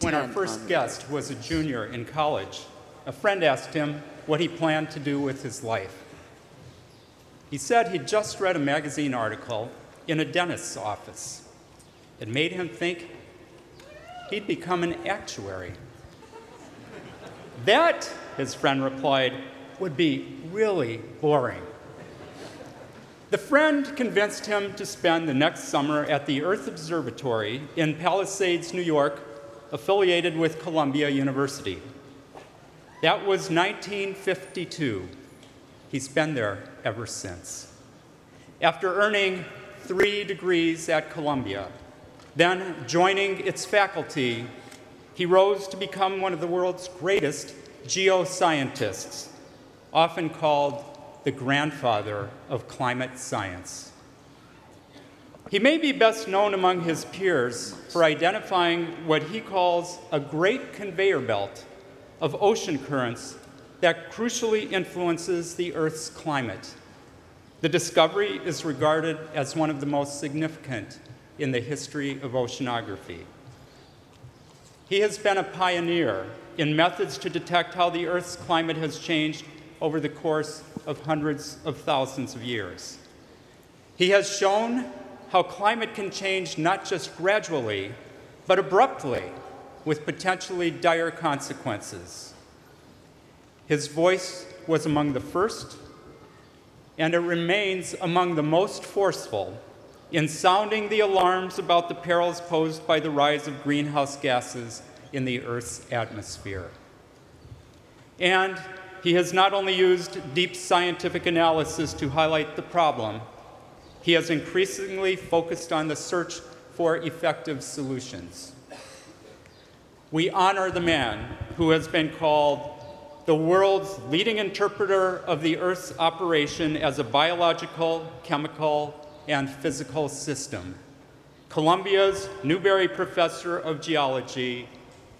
When our first guest was a junior in college, a friend asked him what he planned to do with his life. He said he'd just read a magazine article in a dentist's office. It made him think he'd become an actuary. That, his friend replied, would be really boring. The friend convinced him to spend the next summer at the Earth Observatory in Palisades, New York, affiliated with Columbia University. That was 1952. He's been there ever since. After earning three degrees at Columbia, then joining its faculty, he rose to become one of the world's greatest geoscientists, often called the grandfather of climate science. He may be best known among his peers for identifying what he calls a great conveyor belt of ocean currents that crucially influences the Earth's climate. The discovery is regarded as one of the most significant in the history of oceanography. He has been a pioneer in methods to detect how the Earth's climate has changed over the course of hundreds of thousands of years. He has shown how climate can change not just gradually, but abruptly, with potentially dire consequences. His voice was among the first, and it remains among the most forceful in sounding the alarms about the perils posed by the rise of greenhouse gases in the Earth's atmosphere. And he has not only used deep scientific analysis to highlight the problem, he has increasingly focused on the search for effective solutions. We honor the man who has been called the world's leading interpreter of the Earth's operation as a biological, chemical, and physical system. Columbia's Newberry Professor of Geology,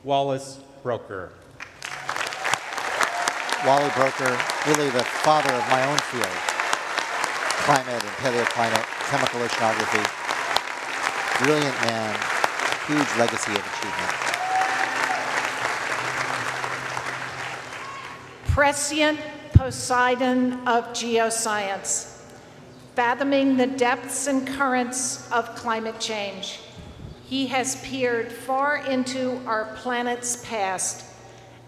Wallace Broecker. Wally Broecker, really the father of my own field, climate and paleoclimate, chemical oceanography. Brilliant man, huge legacy of achievement. Prescient Poseidon of geoscience, fathoming the depths and currents of climate change. He has peered far into our planet's past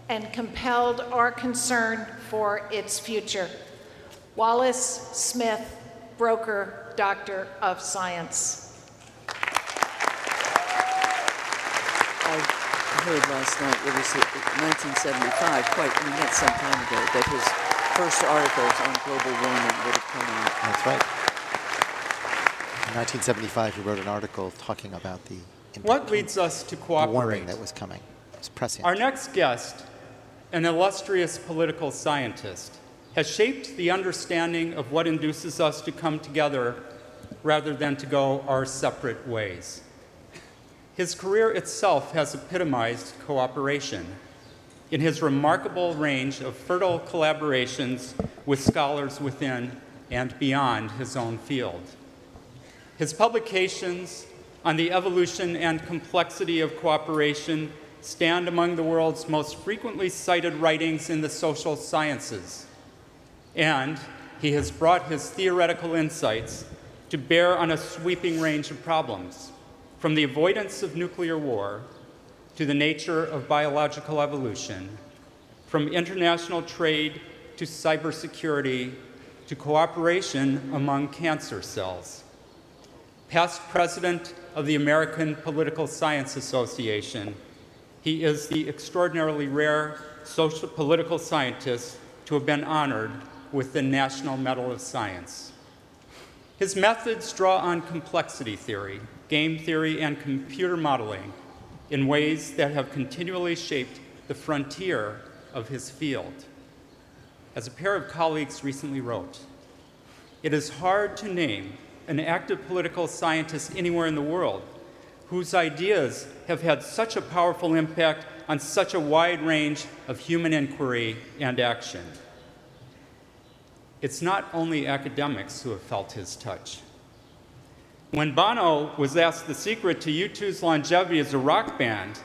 and compelled our concern for its future. Wallace Smith, Broecker, doctor of science. I heard last night, it was uh, 1975, quite, I mean, that's some time ago, that his first articles on global warming would have come out. That's right. In 1975, he wrote an article talking about the What leads us to the cooperate? warming that was coming. It was prescient. Our next guest, an illustrious political scientist, has shaped the understanding of what induces us to come together rather than to go our separate ways. His career itself has epitomized cooperation in his remarkable range of fertile collaborations with scholars within and beyond his own field. His publications on the evolution and complexity of cooperation stand among the world's most frequently cited writings in the social sciences. And he has brought his theoretical insights to bear on a sweeping range of problems, from the avoidance of nuclear war to the nature of biological evolution, from international trade to cybersecurity to cooperation among cancer cells. Past president of the American Political Science Association, he is the extraordinarily rare social political scientist to have been honored with the National Medal of Science. His methods draw on complexity theory, game theory, and computer modeling in ways that have continually shaped the frontier of his field. As a pair of colleagues recently wrote, it is hard to name an active political scientist anywhere in the world whose ideas have had such a powerful impact on such a wide range of human inquiry and action. It's not only academics who have felt his touch. When Bono was asked the secret to U2's longevity as a rock band,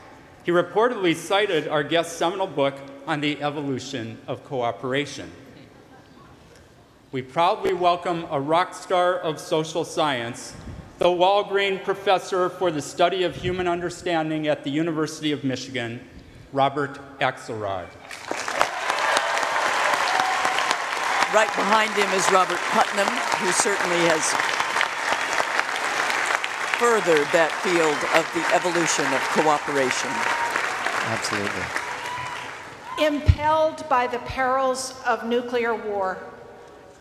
He reportedly cited our guest's seminal book on the evolution of cooperation. We proudly welcome a rock star of social science, the Walgreen Professor for the Study of Human Understanding at the University of Michigan, Robert Axelrod. Right behind him is Robert Putnam, who certainly has furthered that field of the evolution of cooperation. Absolutely. Impelled by the perils of nuclear war,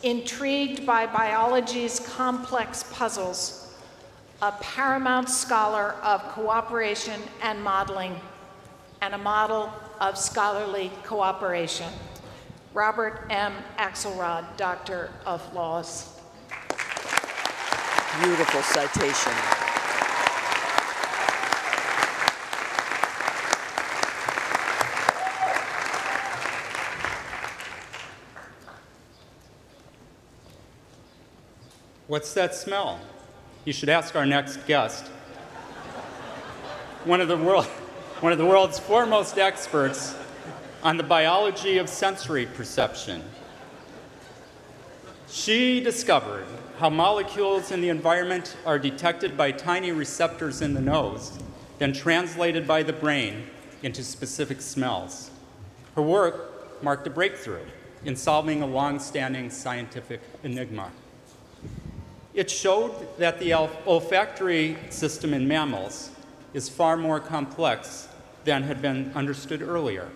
intrigued by biology's complex puzzles, a paramount scholar of cooperation and modeling, and a model of scholarly cooperation. Robert M. Axelrod, Doctor of Laws. Beautiful citation. What's that smell? You should ask our next guest. One of the, world, one of the world's foremost experts on the biology of sensory perception. She discovered how molecules in the environment are detected by tiny receptors in the nose, then translated by the brain into specific smells. Her work marked a breakthrough in solving a long standing scientific enigma. It showed that the olfactory system in mammals is far more complex than had been understood earlier,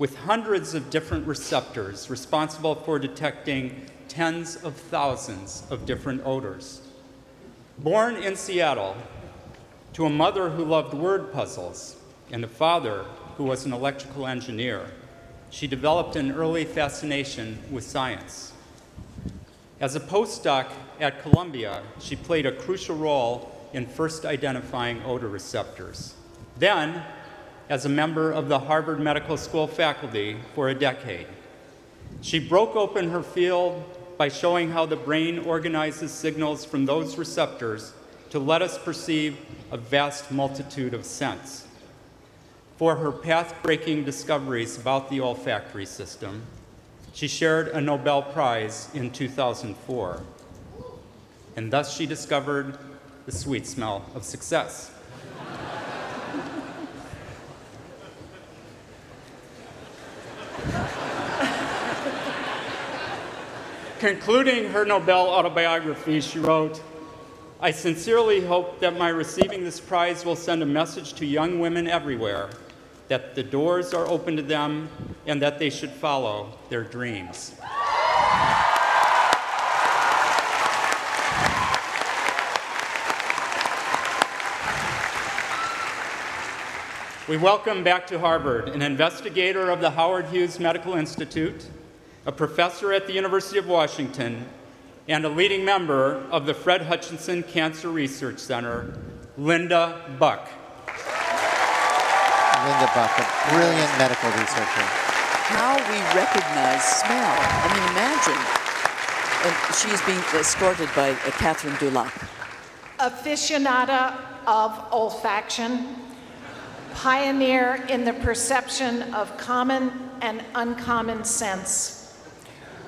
with hundreds of different receptors responsible for detecting tens of thousands of different odors. Born in Seattle to a mother who loved word puzzles and a father who was an electrical engineer, she developed an early fascination with science. As a postdoc at Columbia, she played a crucial role in first identifying odor receptors. Then, as a member of the Harvard Medical School faculty for a decade, she broke open her field by showing how the brain organizes signals from those receptors to let us perceive a vast multitude of scents. For her path breaking discoveries about the olfactory system, she shared a Nobel Prize in 2004. And thus she discovered the sweet smell of success. Concluding her Nobel autobiography, she wrote, I sincerely hope that my receiving this prize will send a message to young women everywhere that the doors are open to them and that they should follow their dreams. We welcome back to Harvard an investigator of the Howard Hughes Medical Institute, a professor at the University of Washington, and a leading member of the Fred Hutchinson Cancer Research Center, Linda Buck. Linda Buck, a brilliant medical researcher. How we recognize smell. I mean, imagine. And she's being escorted by uh, Catherine Dulac. Aficionada of olfaction, pioneer in the perception of common and uncommon sense.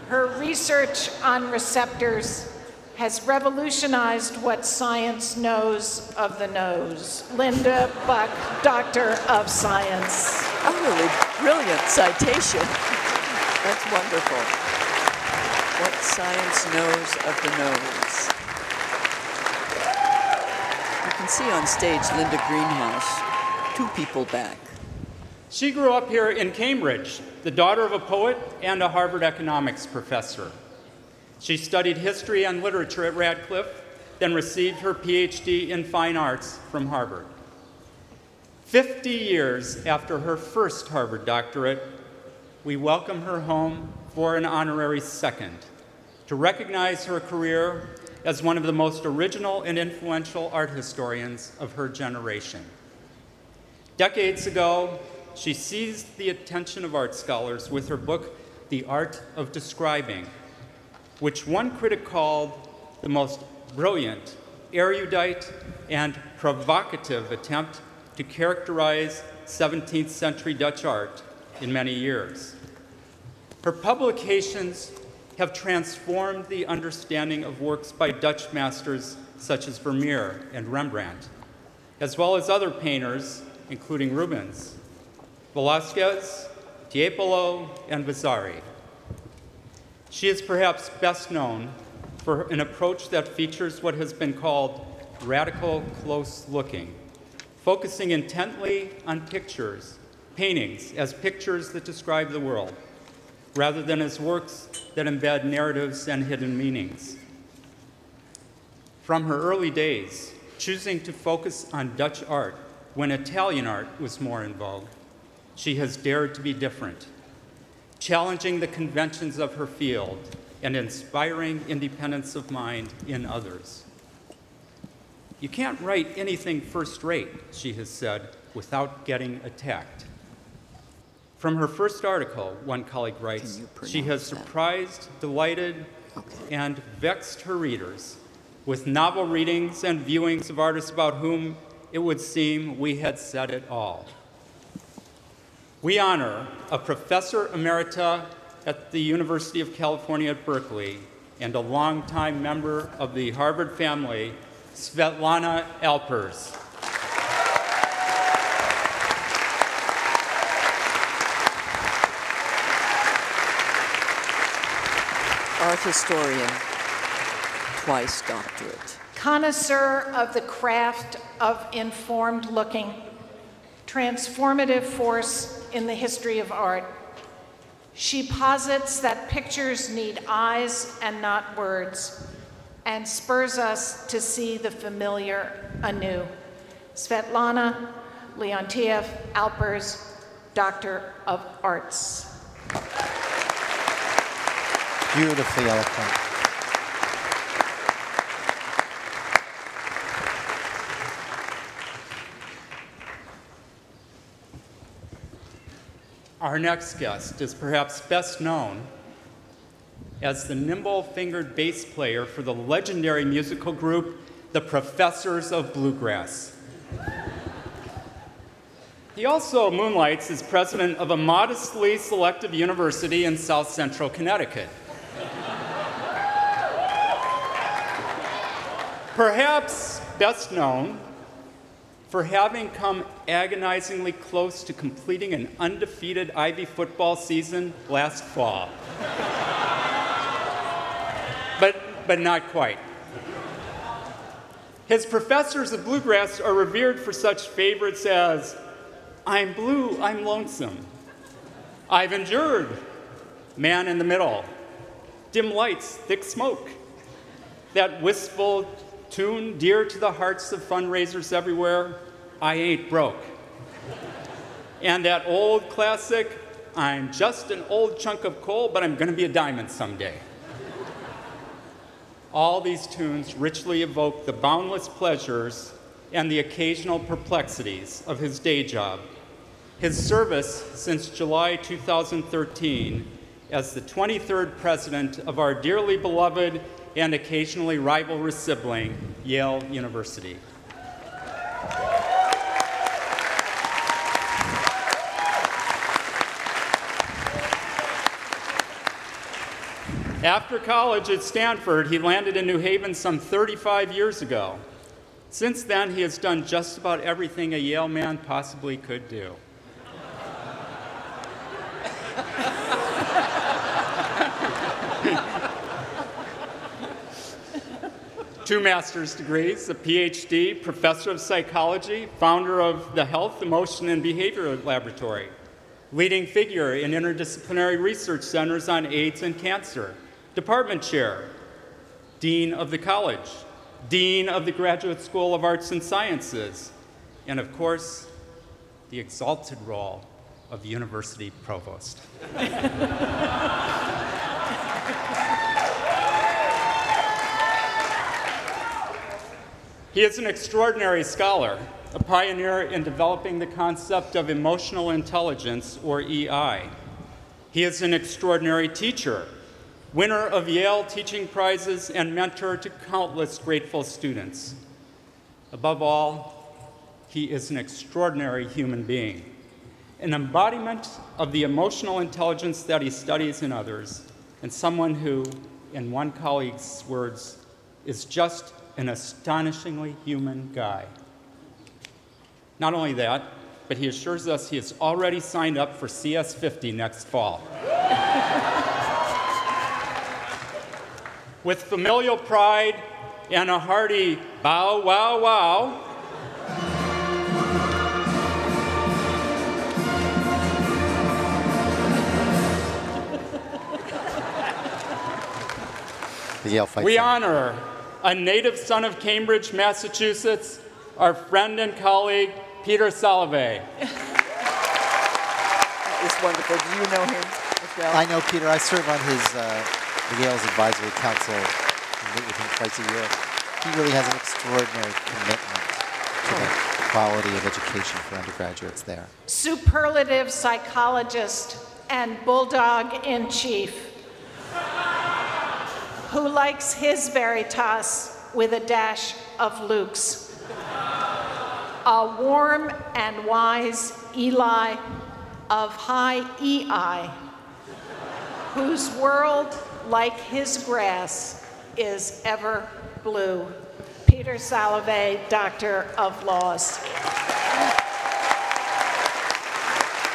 Her research on receptors has revolutionized what science knows of the nose. Linda Buck, Doctor of Science. Utterly brilliant citation. That's wonderful. What science knows of the nose. You can see on stage Linda Greenhouse, two people back. She grew up here in Cambridge, the daughter of a poet and a Harvard economics professor. She studied history and literature at Radcliffe, then received her PhD in fine arts from Harvard. 50 years after her first Harvard doctorate, we welcome her home for an honorary second to recognize her career as one of the most original and influential art historians of her generation. Decades ago, she seized the attention of art scholars with her book, The Art of Describing, which one critic called the most brilliant, erudite, and provocative attempt to characterize 17th century Dutch art in many years. Her publications have transformed the understanding of works by Dutch masters such as Vermeer and Rembrandt, as well as other painters, including Rubens, Velazquez, Tiepolo, and Vasari. She is perhaps best known for an approach that features what has been called radical close looking, focusing intently on pictures, paintings as pictures that describe the world, rather than as works that embed narratives and hidden meanings. From her early days, choosing to focus on Dutch art when Italian art was more in vogue, she has dared to be different, challenging the conventions of her field and inspiring independence of mind in others. You can't write anything first rate, she has said, without getting attacked. From her first article, one colleague writes, she has pronounce that? surprised, delighted, Okay. and vexed her readers with novel readings and viewings of artists about whom it would seem we had said it all. We honor a professor emerita at the University of California at Berkeley and a longtime member of the Harvard family, Svetlana Alpers. Art historian, twice doctorate. connoisseur of the craft of informed looking, transformative force in the history of art. She posits that pictures need eyes and not words, and spurs us to see the familiar anew. Svetlana Leontief Alpers, Doctor of Arts. Beautifully eloquent. Our next guest is perhaps best known as the nimble fingered bass player for the legendary musical group, the Professors of Bluegrass. He also moonlights as president of a modestly selective university in south central Connecticut. Perhaps best known for having come agonizingly close to completing an undefeated Ivy football season last fall. but, but not quite. His professors of bluegrass are revered for such favorites as I'm blue, I'm lonesome, I've endured, man in the middle, dim lights, thick smoke, that wistful tune dear to the hearts of fundraisers everywhere, I Ain't Broke. And that old classic, I'm just an old chunk of coal, but I'm gonna be a diamond someday. All these tunes richly evoke the boundless pleasures and the occasional perplexities of his day job. His service since July 2013 as the 23rd president of our dearly beloved and occasionally rivalrous sibling, Yale University. After college at Stanford, he landed in New Haven some 35 years ago. Since then, he has done just about everything a Yale man possibly could do. Two master's degrees, a PhD, professor of psychology, founder of the Health, Emotion, and Behavior Laboratory, leading figure in interdisciplinary research centers on AIDS and cancer, department chair, dean of the college, dean of the Graduate School of Arts and Sciences, and of course, the exalted role of university provost. He is an extraordinary scholar, a pioneer in developing the concept of emotional intelligence, or EI. He is an extraordinary teacher, winner of Yale teaching prizes, and mentor to countless grateful students. Above all, he is an extraordinary human being, an embodiment of the emotional intelligence that he studies in others, and someone who, in one colleague's words, is just an astonishingly human guy. Not only that, but he assures us he has already signed up for CS50 next fall. With familial pride and a hearty bow, wow, wow, The Yale fight. we honor a native son of Cambridge, Massachusetts, our friend and colleague, Peter Salovey. That is wonderful. Do you know him, Michelle? I know Peter. I serve on his uh, Yale's advisory council. We meet with him twice a year. He really has an extraordinary commitment to the quality of education for undergraduates there. superlative psychologist and bulldog in chief who likes his Veritas with a dash of Lux. A warm and wise Eli of high EI, whose world, like his grass, is ever blue. Peter Salovey, Doctor of Laws.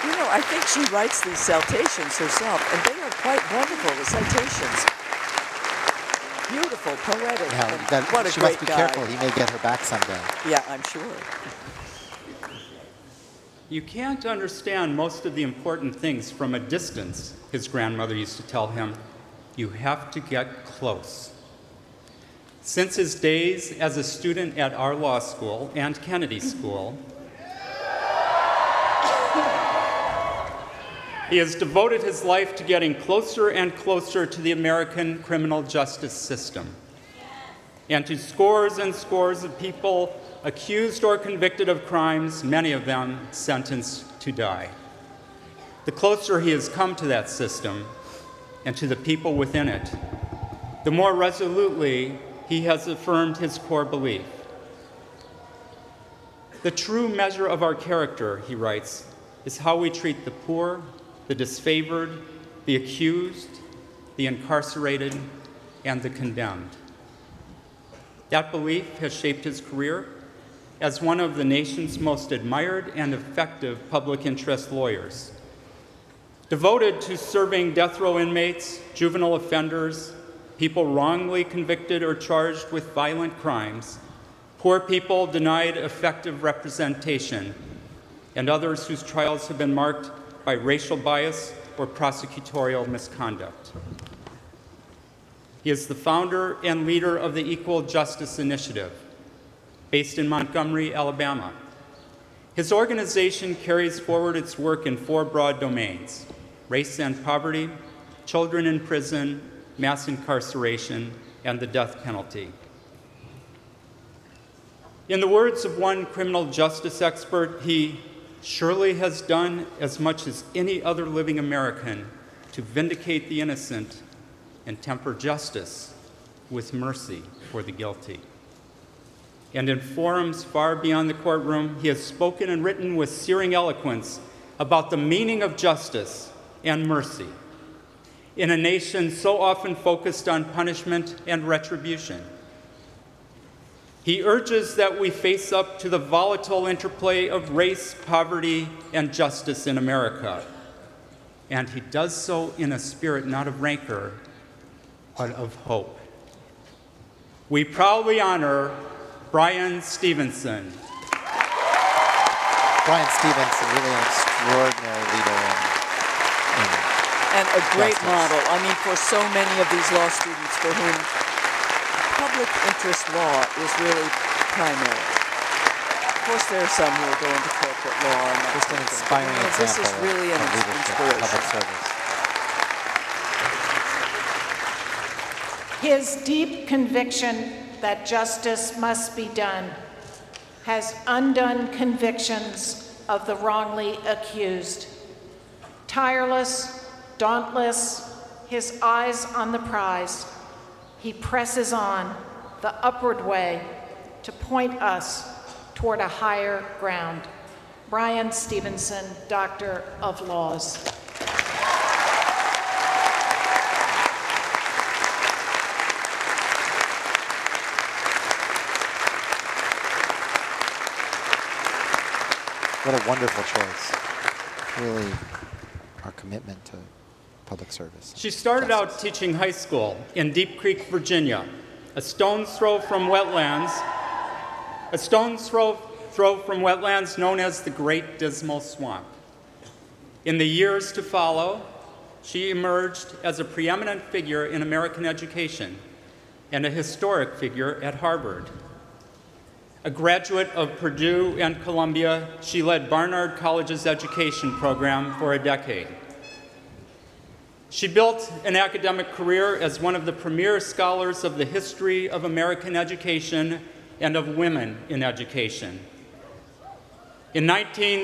You know, I think she writes these citations herself, and they are quite wonderful, the citations. Beautiful, poetic. Now, and that, what a she great must be guy. careful. He may get her back someday. Yeah, I'm sure. You can't understand most of the important things from a distance, his grandmother used to tell him. You have to get close. Since his days as a student at our law school and Kennedy School, he has devoted his life to getting closer and closer to the American criminal justice system and to scores and scores of people accused or convicted of crimes, many of them sentenced to die. The closer he has come to that system and to the people within it, the more resolutely he has affirmed his core belief. The true measure of our character, he writes, is how we treat the poor, the disfavored, the accused, the incarcerated, and the condemned. That belief has shaped his career as one of the nation's most admired and effective public interest lawyers. Devoted to serving death row inmates, juvenile offenders, people wrongly convicted or charged with violent crimes, poor people denied effective representation, and others whose trials have been marked by racial bias or prosecutorial misconduct. He is the founder and leader of the Equal Justice Initiative, based in Montgomery, Alabama. His organization carries forward its work in four broad domains race and poverty, children in prison, mass incarceration, and the death penalty. In the words of one criminal justice expert, he surely has done as much as any other living American to vindicate the innocent and temper justice with mercy for the guilty. And in forums far beyond the courtroom, he has spoken and written with searing eloquence about the meaning of justice and mercy in a nation so often focused on punishment and retribution. He urges that we face up to the volatile interplay of race, poverty, and justice in America. And he does so in a spirit not of rancor, but of hope. We proudly honor Bryan Stevenson. Bryan Stevenson, really an extraordinary leader in, in And a great Justice. model. I mean, for so many of these law students for whom public interest law is really primary. Of course, there are some who are going to corporate law. And that just an sort of thing. inspiring You know, example This is really an of leadership, inspiration. public service. His deep conviction that justice must be done has undone convictions of the wrongly accused. Tireless, dauntless, his eyes on the prize, he presses on the upward way to point us toward a higher ground. Bryan Stevenson, Doctor of Laws. What a wonderful choice. Really, our commitment to public service. She started out teaching high school in Deep Creek, Virginia, a stone's throw from wetlands, a stone's throw, throw from wetlands known as the Great Dismal Swamp. In the years to follow, she emerged as a preeminent figure in American education and a historic figure at Harvard. A graduate of Purdue and Columbia, she led Barnard College's education program for a decade. She built an academic career as one of the premier scholars of the history of American education and of women in education. In, 19,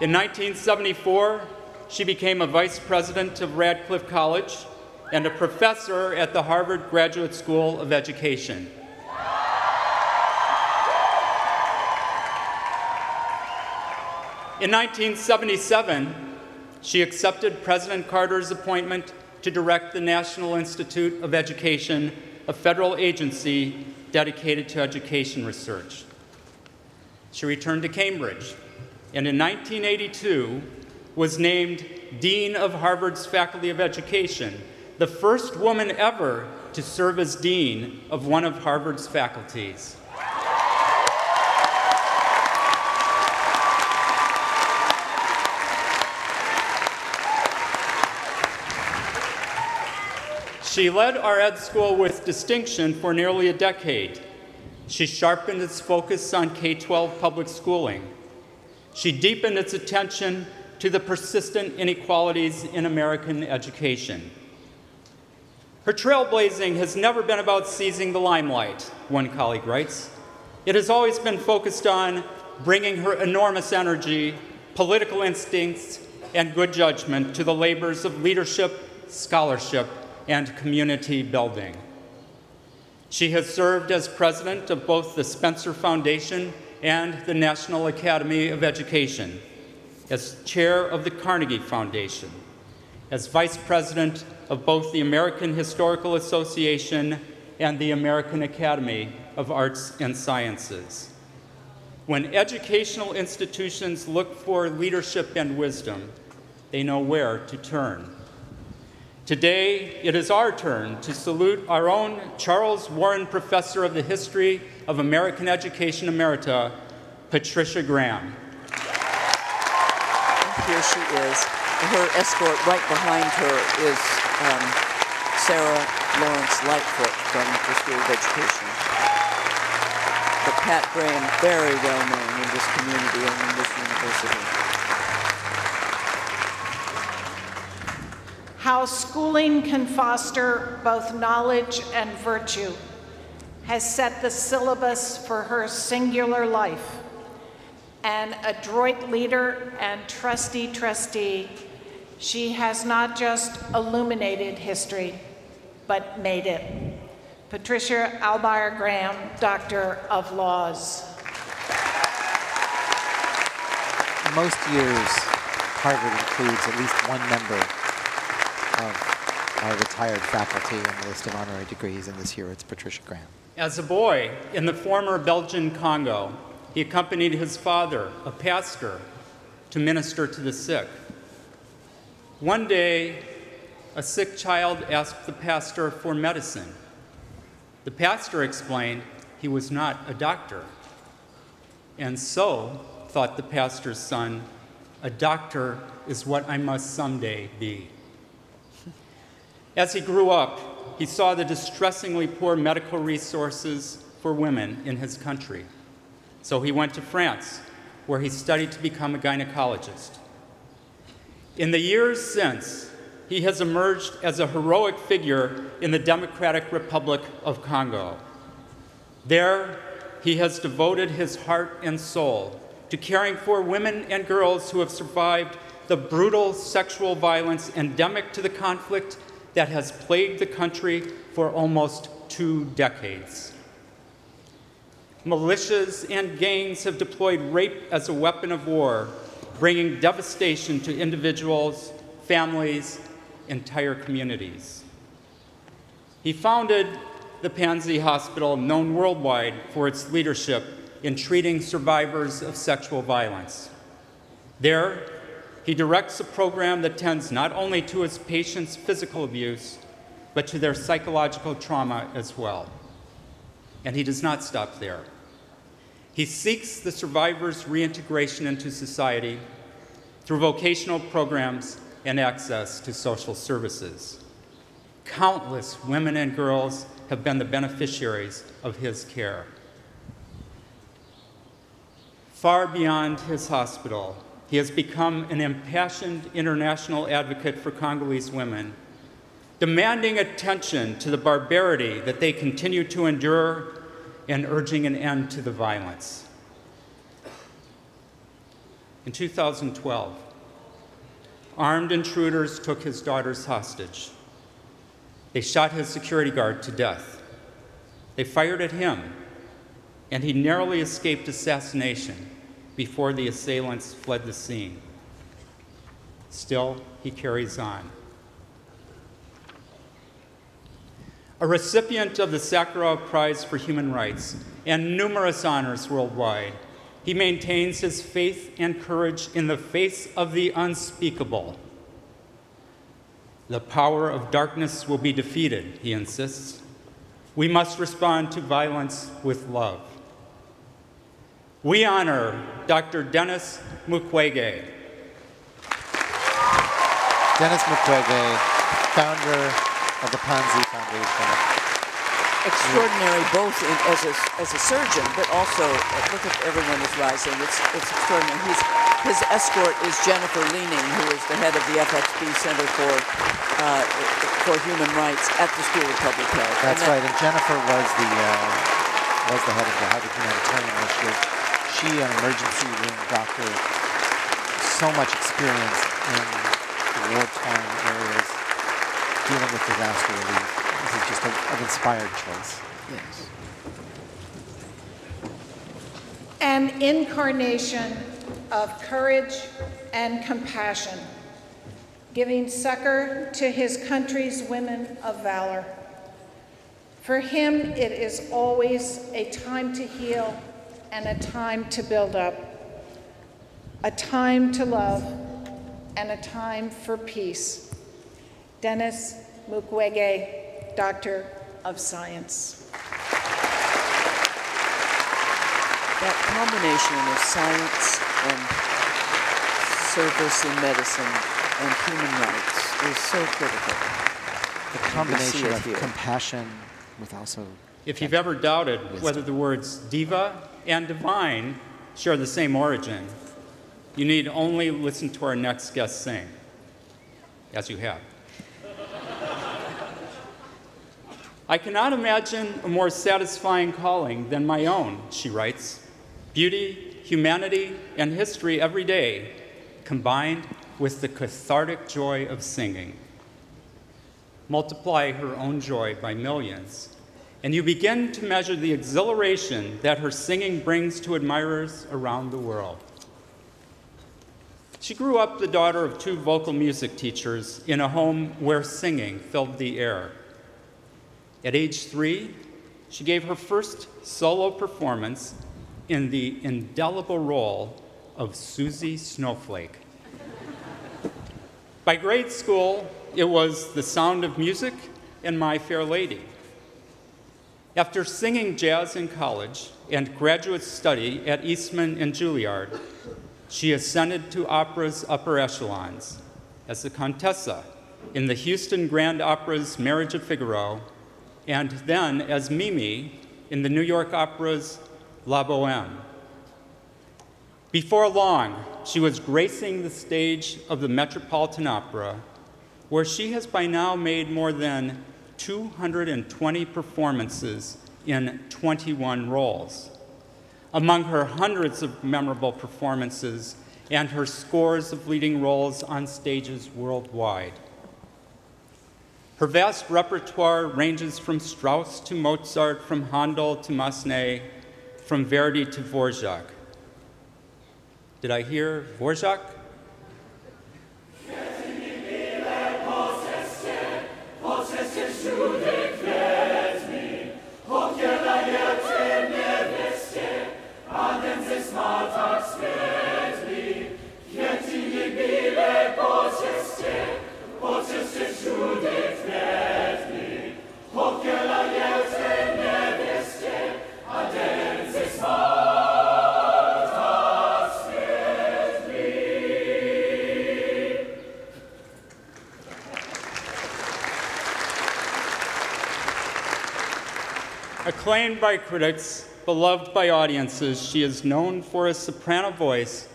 in 1974, she became a vice president of Radcliffe College and a professor at the Harvard Graduate School of Education. In 1977, she accepted President Carter's appointment to direct the National Institute of Education, a federal agency dedicated to education research. She returned to Cambridge and in 1982 was named Dean of Harvard's Faculty of Education, the first woman ever to serve as Dean of one of Harvard's faculties. She led our ed school with distinction for nearly a decade. She sharpened its focus on K 12 public schooling. She deepened its attention to the persistent inequalities in American education. Her trailblazing has never been about seizing the limelight, one colleague writes. It has always been focused on bringing her enormous energy, political instincts, and good judgment to the labors of leadership, scholarship, and community building. She has served as president of both the Spencer Foundation and the National Academy of Education, as chair of the Carnegie Foundation, as vice president of both the American Historical Association and the American Academy of Arts and Sciences. When educational institutions look for leadership and wisdom, they know where to turn. Today, it is our turn to salute our own Charles Warren Professor of the History of American Education Emerita, Patricia Graham. Here she is. Her escort right behind her is um, Sara Lawrence Lightfoot from the School of Education. But Pat Graham, very well known in this community and in this university. How schooling can foster both knowledge and virtue has set the syllabus for her singular life. An adroit leader and trusty trustee, she has not just illuminated history, but made it. Patricia Albjerg Graham, Doctor of Laws. Most years, Harvard includes at least one member of our retired faculty on the list of honorary degrees, and this year it's Patricia Graham. As a boy in the former Belgian Congo, he accompanied his father, a pastor, to minister to the sick. One day, a sick child asked the pastor for medicine. The pastor explained he was not a doctor. And so, thought the pastor's son, a doctor is what I must someday be. As he grew up, he saw the distressingly poor medical resources for women in his country. So he went to France, where he studied to become a gynecologist. In the years since, he has emerged as a heroic figure in the Democratic Republic of Congo. There, he has devoted his heart and soul to caring for women and girls who have survived the brutal sexual violence endemic to the conflict that has plagued the country for almost two decades. Militias and gangs have deployed rape as a weapon of war, bringing devastation to individuals, families, entire communities. He founded the Panzi Hospital, known worldwide for its leadership in treating survivors of sexual violence. There, he directs a program that tends not only to his patients' physical abuse, but to their psychological trauma as well. And he does not stop there. He seeks the survivors' reintegration into society through vocational programs and access to social services. Countless women and girls have been the beneficiaries of his care. Far beyond his hospital, he has become an impassioned international advocate for Congolese women, demanding attention to the barbarity that they continue to endure and urging an end to the violence. In 2012, armed intruders took his daughters hostage. They shot his security guard to death. They fired at him, and he narrowly escaped assassination before the assailants fled the scene. Still, he carries on. A recipient of the Sakharov Prize for Human Rights and numerous honors worldwide, he maintains his faith and courage in the face of the unspeakable. The power of darkness will be defeated, he insists. We must respond to violence with love. We honor Dr. Denis Mukwege. Denis Mukwege, founder of the Panzi Foundation. Extraordinary both in, as, a, as a surgeon, but also, uh, look at everyone is rising. It's, it's extraordinary. He's, his escort is Jennifer Leaning, who is the head of the FXB Center for, uh, for Human Rights at the School of Public Health. That's And that- right, and Jennifer was the uh, was the head of the Harvard Humanitarian Initiative. She, an emergency room doctor, so much experience in war-torn areas dealing with disaster relief. This is just a, an inspired choice. Yes. An incarnation of courage and compassion, giving succor to his country's women of valor. For him, it is always a time to heal and a time to build up, a time to love and a time for peace. Denis Mukwege, Doctor of Science. That combination of science and service in medicine and human rights is so critical. The combination of here. compassion with also If you've ever doubted Wisdom. whether the words diva and divine share the same origin, you need only listen to our next guest sing, as you have. I cannot imagine a more satisfying calling than my own, she writes. Beauty, humanity, and history every day, combined with the cathartic joy of singing. Multiply her own joy by millions, and you begin to measure the exhilaration that her singing brings to admirers around the world. She grew up the daughter of two vocal music teachers in a home where singing filled the air. At age three, she gave her first solo performance in the indelible role of Susie Snowflake. By grade school, it was The Sound of Music and My Fair Lady. After singing jazz in college and graduate study at Eastman and Juilliard, she ascended to opera's upper echelons as the Contessa in the Houston Grand Opera's Marriage of Figaro, and then as Mimi in the New York Opera's La Boheme. Before long, she was gracing the stage of the Metropolitan Opera, where she has by now made more than 220 performances in 21 roles. Among her hundreds of memorable performances and her scores of leading roles on stages worldwide. Her vast repertoire ranges from Strauss to Mozart, from Handel to Massenet, from Verdi to Dvorak. Did I hear Dvorak? Acclaimed by critics, beloved by audiences, she is known for a soprano voice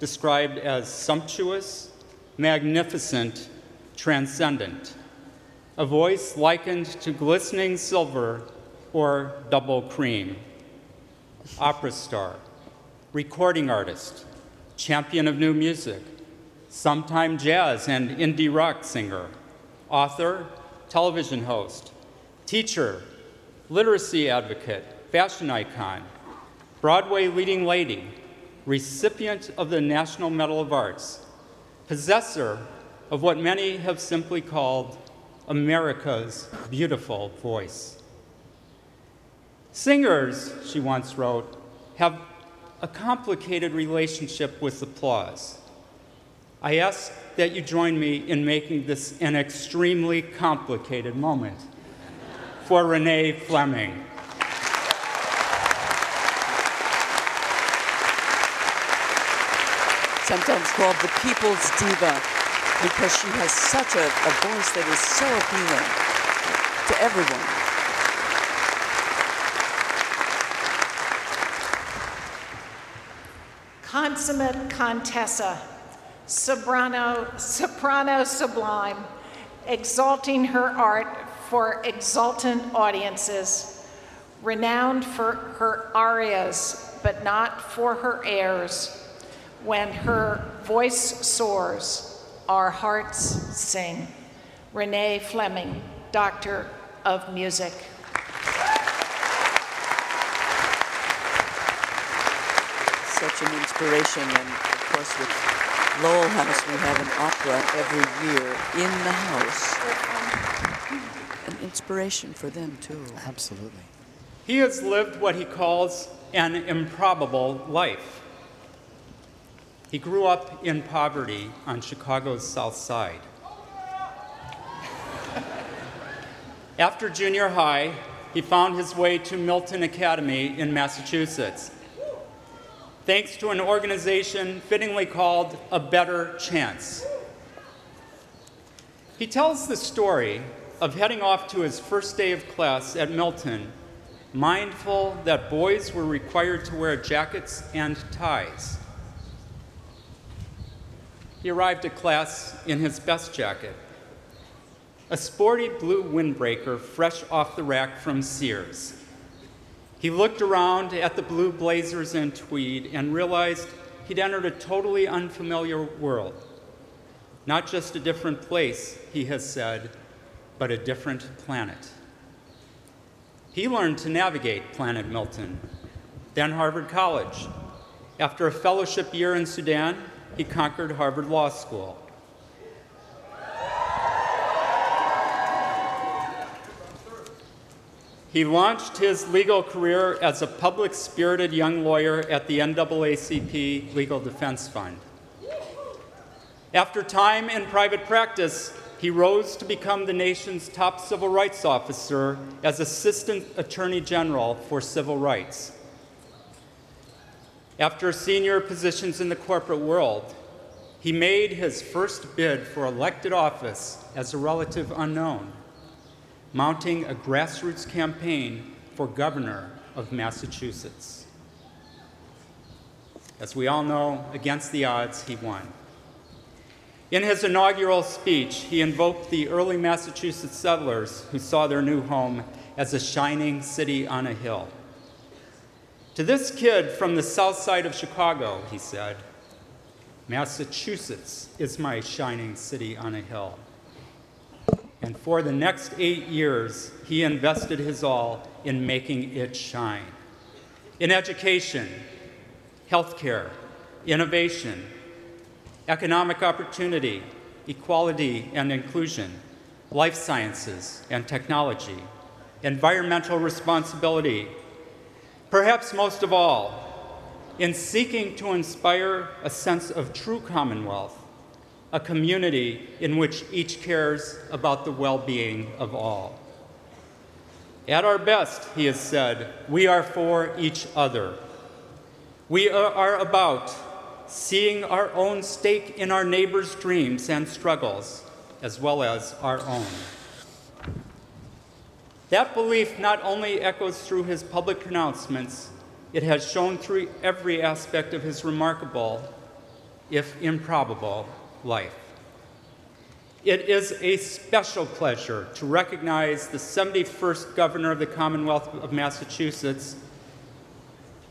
described as sumptuous, magnificent, transcendent. A voice likened to glistening silver or double cream. Opera star, recording artist, champion of new music, sometime jazz and indie rock singer, author, television host, teacher, literacy advocate, fashion icon, Broadway leading lady, recipient of the National Medal of Arts, possessor of what many have simply called America's beautiful voice. Singers, she once wrote, have a complicated relationship with applause. I ask that you join me in making this an extremely complicated moment for Renee Fleming. Sometimes called the people's diva because she has such a, a voice that is so appealing to everyone. Consummate Contessa, soprano, soprano sublime, exalting her art for exultant audiences, renowned for her arias, but not for her airs. When her voice soars, our hearts sing. Renee Fleming, Doctor of Music. Such an inspiration, and of course, with Lowell House, we have an opera every year in the house. Um, An inspiration for them, too. Absolutely. He has lived what he calls an improbable life. He grew up in poverty on Chicago's South Side. After junior high, he found his way to Milton Academy in Massachusetts. Thanks to an organization fittingly called A Better Chance. He tells the story of heading off to his first day of class at Milton, mindful that boys were required to wear jackets and ties. He arrived at class in his best jacket, a sporty blue windbreaker fresh off the rack from Sears. He looked around at the blue blazers and tweed and realized he'd entered a totally unfamiliar world. Not just a different place, he has said, but a different planet. He learned to navigate Planet Milton, then Harvard College. After a fellowship year in Sudan, he conquered Harvard Law School. He launched his legal career as a public spirited young lawyer at the NAACP Legal Defense Fund. After time in private practice, he rose to become the nation's top civil rights officer as Assistant Attorney General for Civil Rights. After senior positions in the corporate world, he made his first bid for elected office as a relative unknown mounting a grassroots campaign for governor of Massachusetts. As we all know, against the odds, he won. In his inaugural speech, he invoked the early Massachusetts settlers who saw their new home as a shining city on a hill. To this kid from the south side of Chicago, he said, Massachusetts is my shining city on a hill. And for the next eight years, he invested his all in making it shine. in education, healthcare, innovation, economic opportunity, equality and inclusion, life sciences and technology, environmental responsibility, perhaps most of all, in seeking to inspire a sense of true commonwealth, a community in which each cares about the well being of all. At our best, he has said, we are for each other. We are about seeing our own stake in our neighbors' dreams and struggles, as well as our own. That belief not only echoes through his public pronouncements, it has shown through every aspect of his remarkable, if improbable, life. It is a special pleasure to recognize the 71st Governor of the Commonwealth of Massachusetts,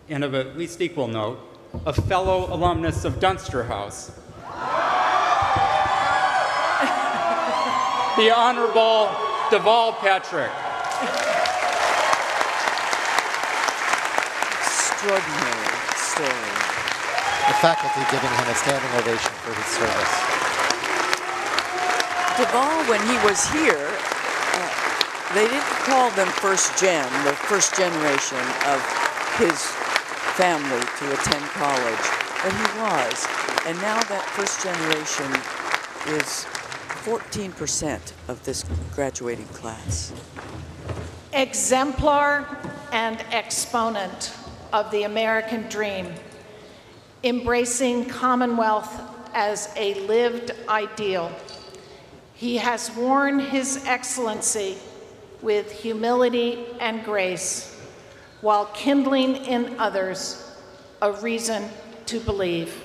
and of at least equal note, a fellow alumnus of Dunster House. the Honorable Deval Patrick. Extraordinary story. The faculty giving him a standing ovation for his service. Deval, when he was here, uh, they didn't call them first gen, the first generation of his family to attend college, but he was. And now that first generation is 14% of this graduating class. exemplar and exponent of the American dream, embracing Commonwealth as a lived ideal. He has worn his excellency with humility and grace while kindling in others a reason to believe.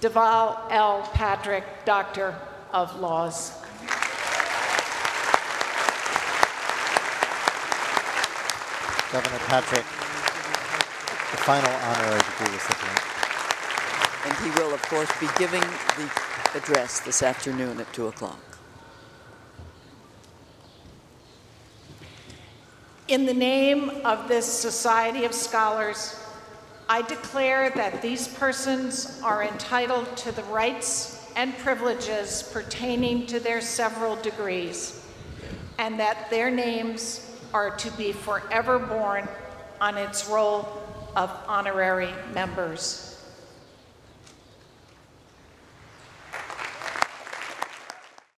Deval L. Patrick, Doctor of Laws. Governor Patrick, the final honorary degree recipient. And he will, of course, be giving the address this afternoon at 2 o'clock. In the name of this Society of Scholars, I declare that these persons are entitled to the rights and privileges pertaining to their several degrees, and that their names are to be forever borne on its roll of honorary members.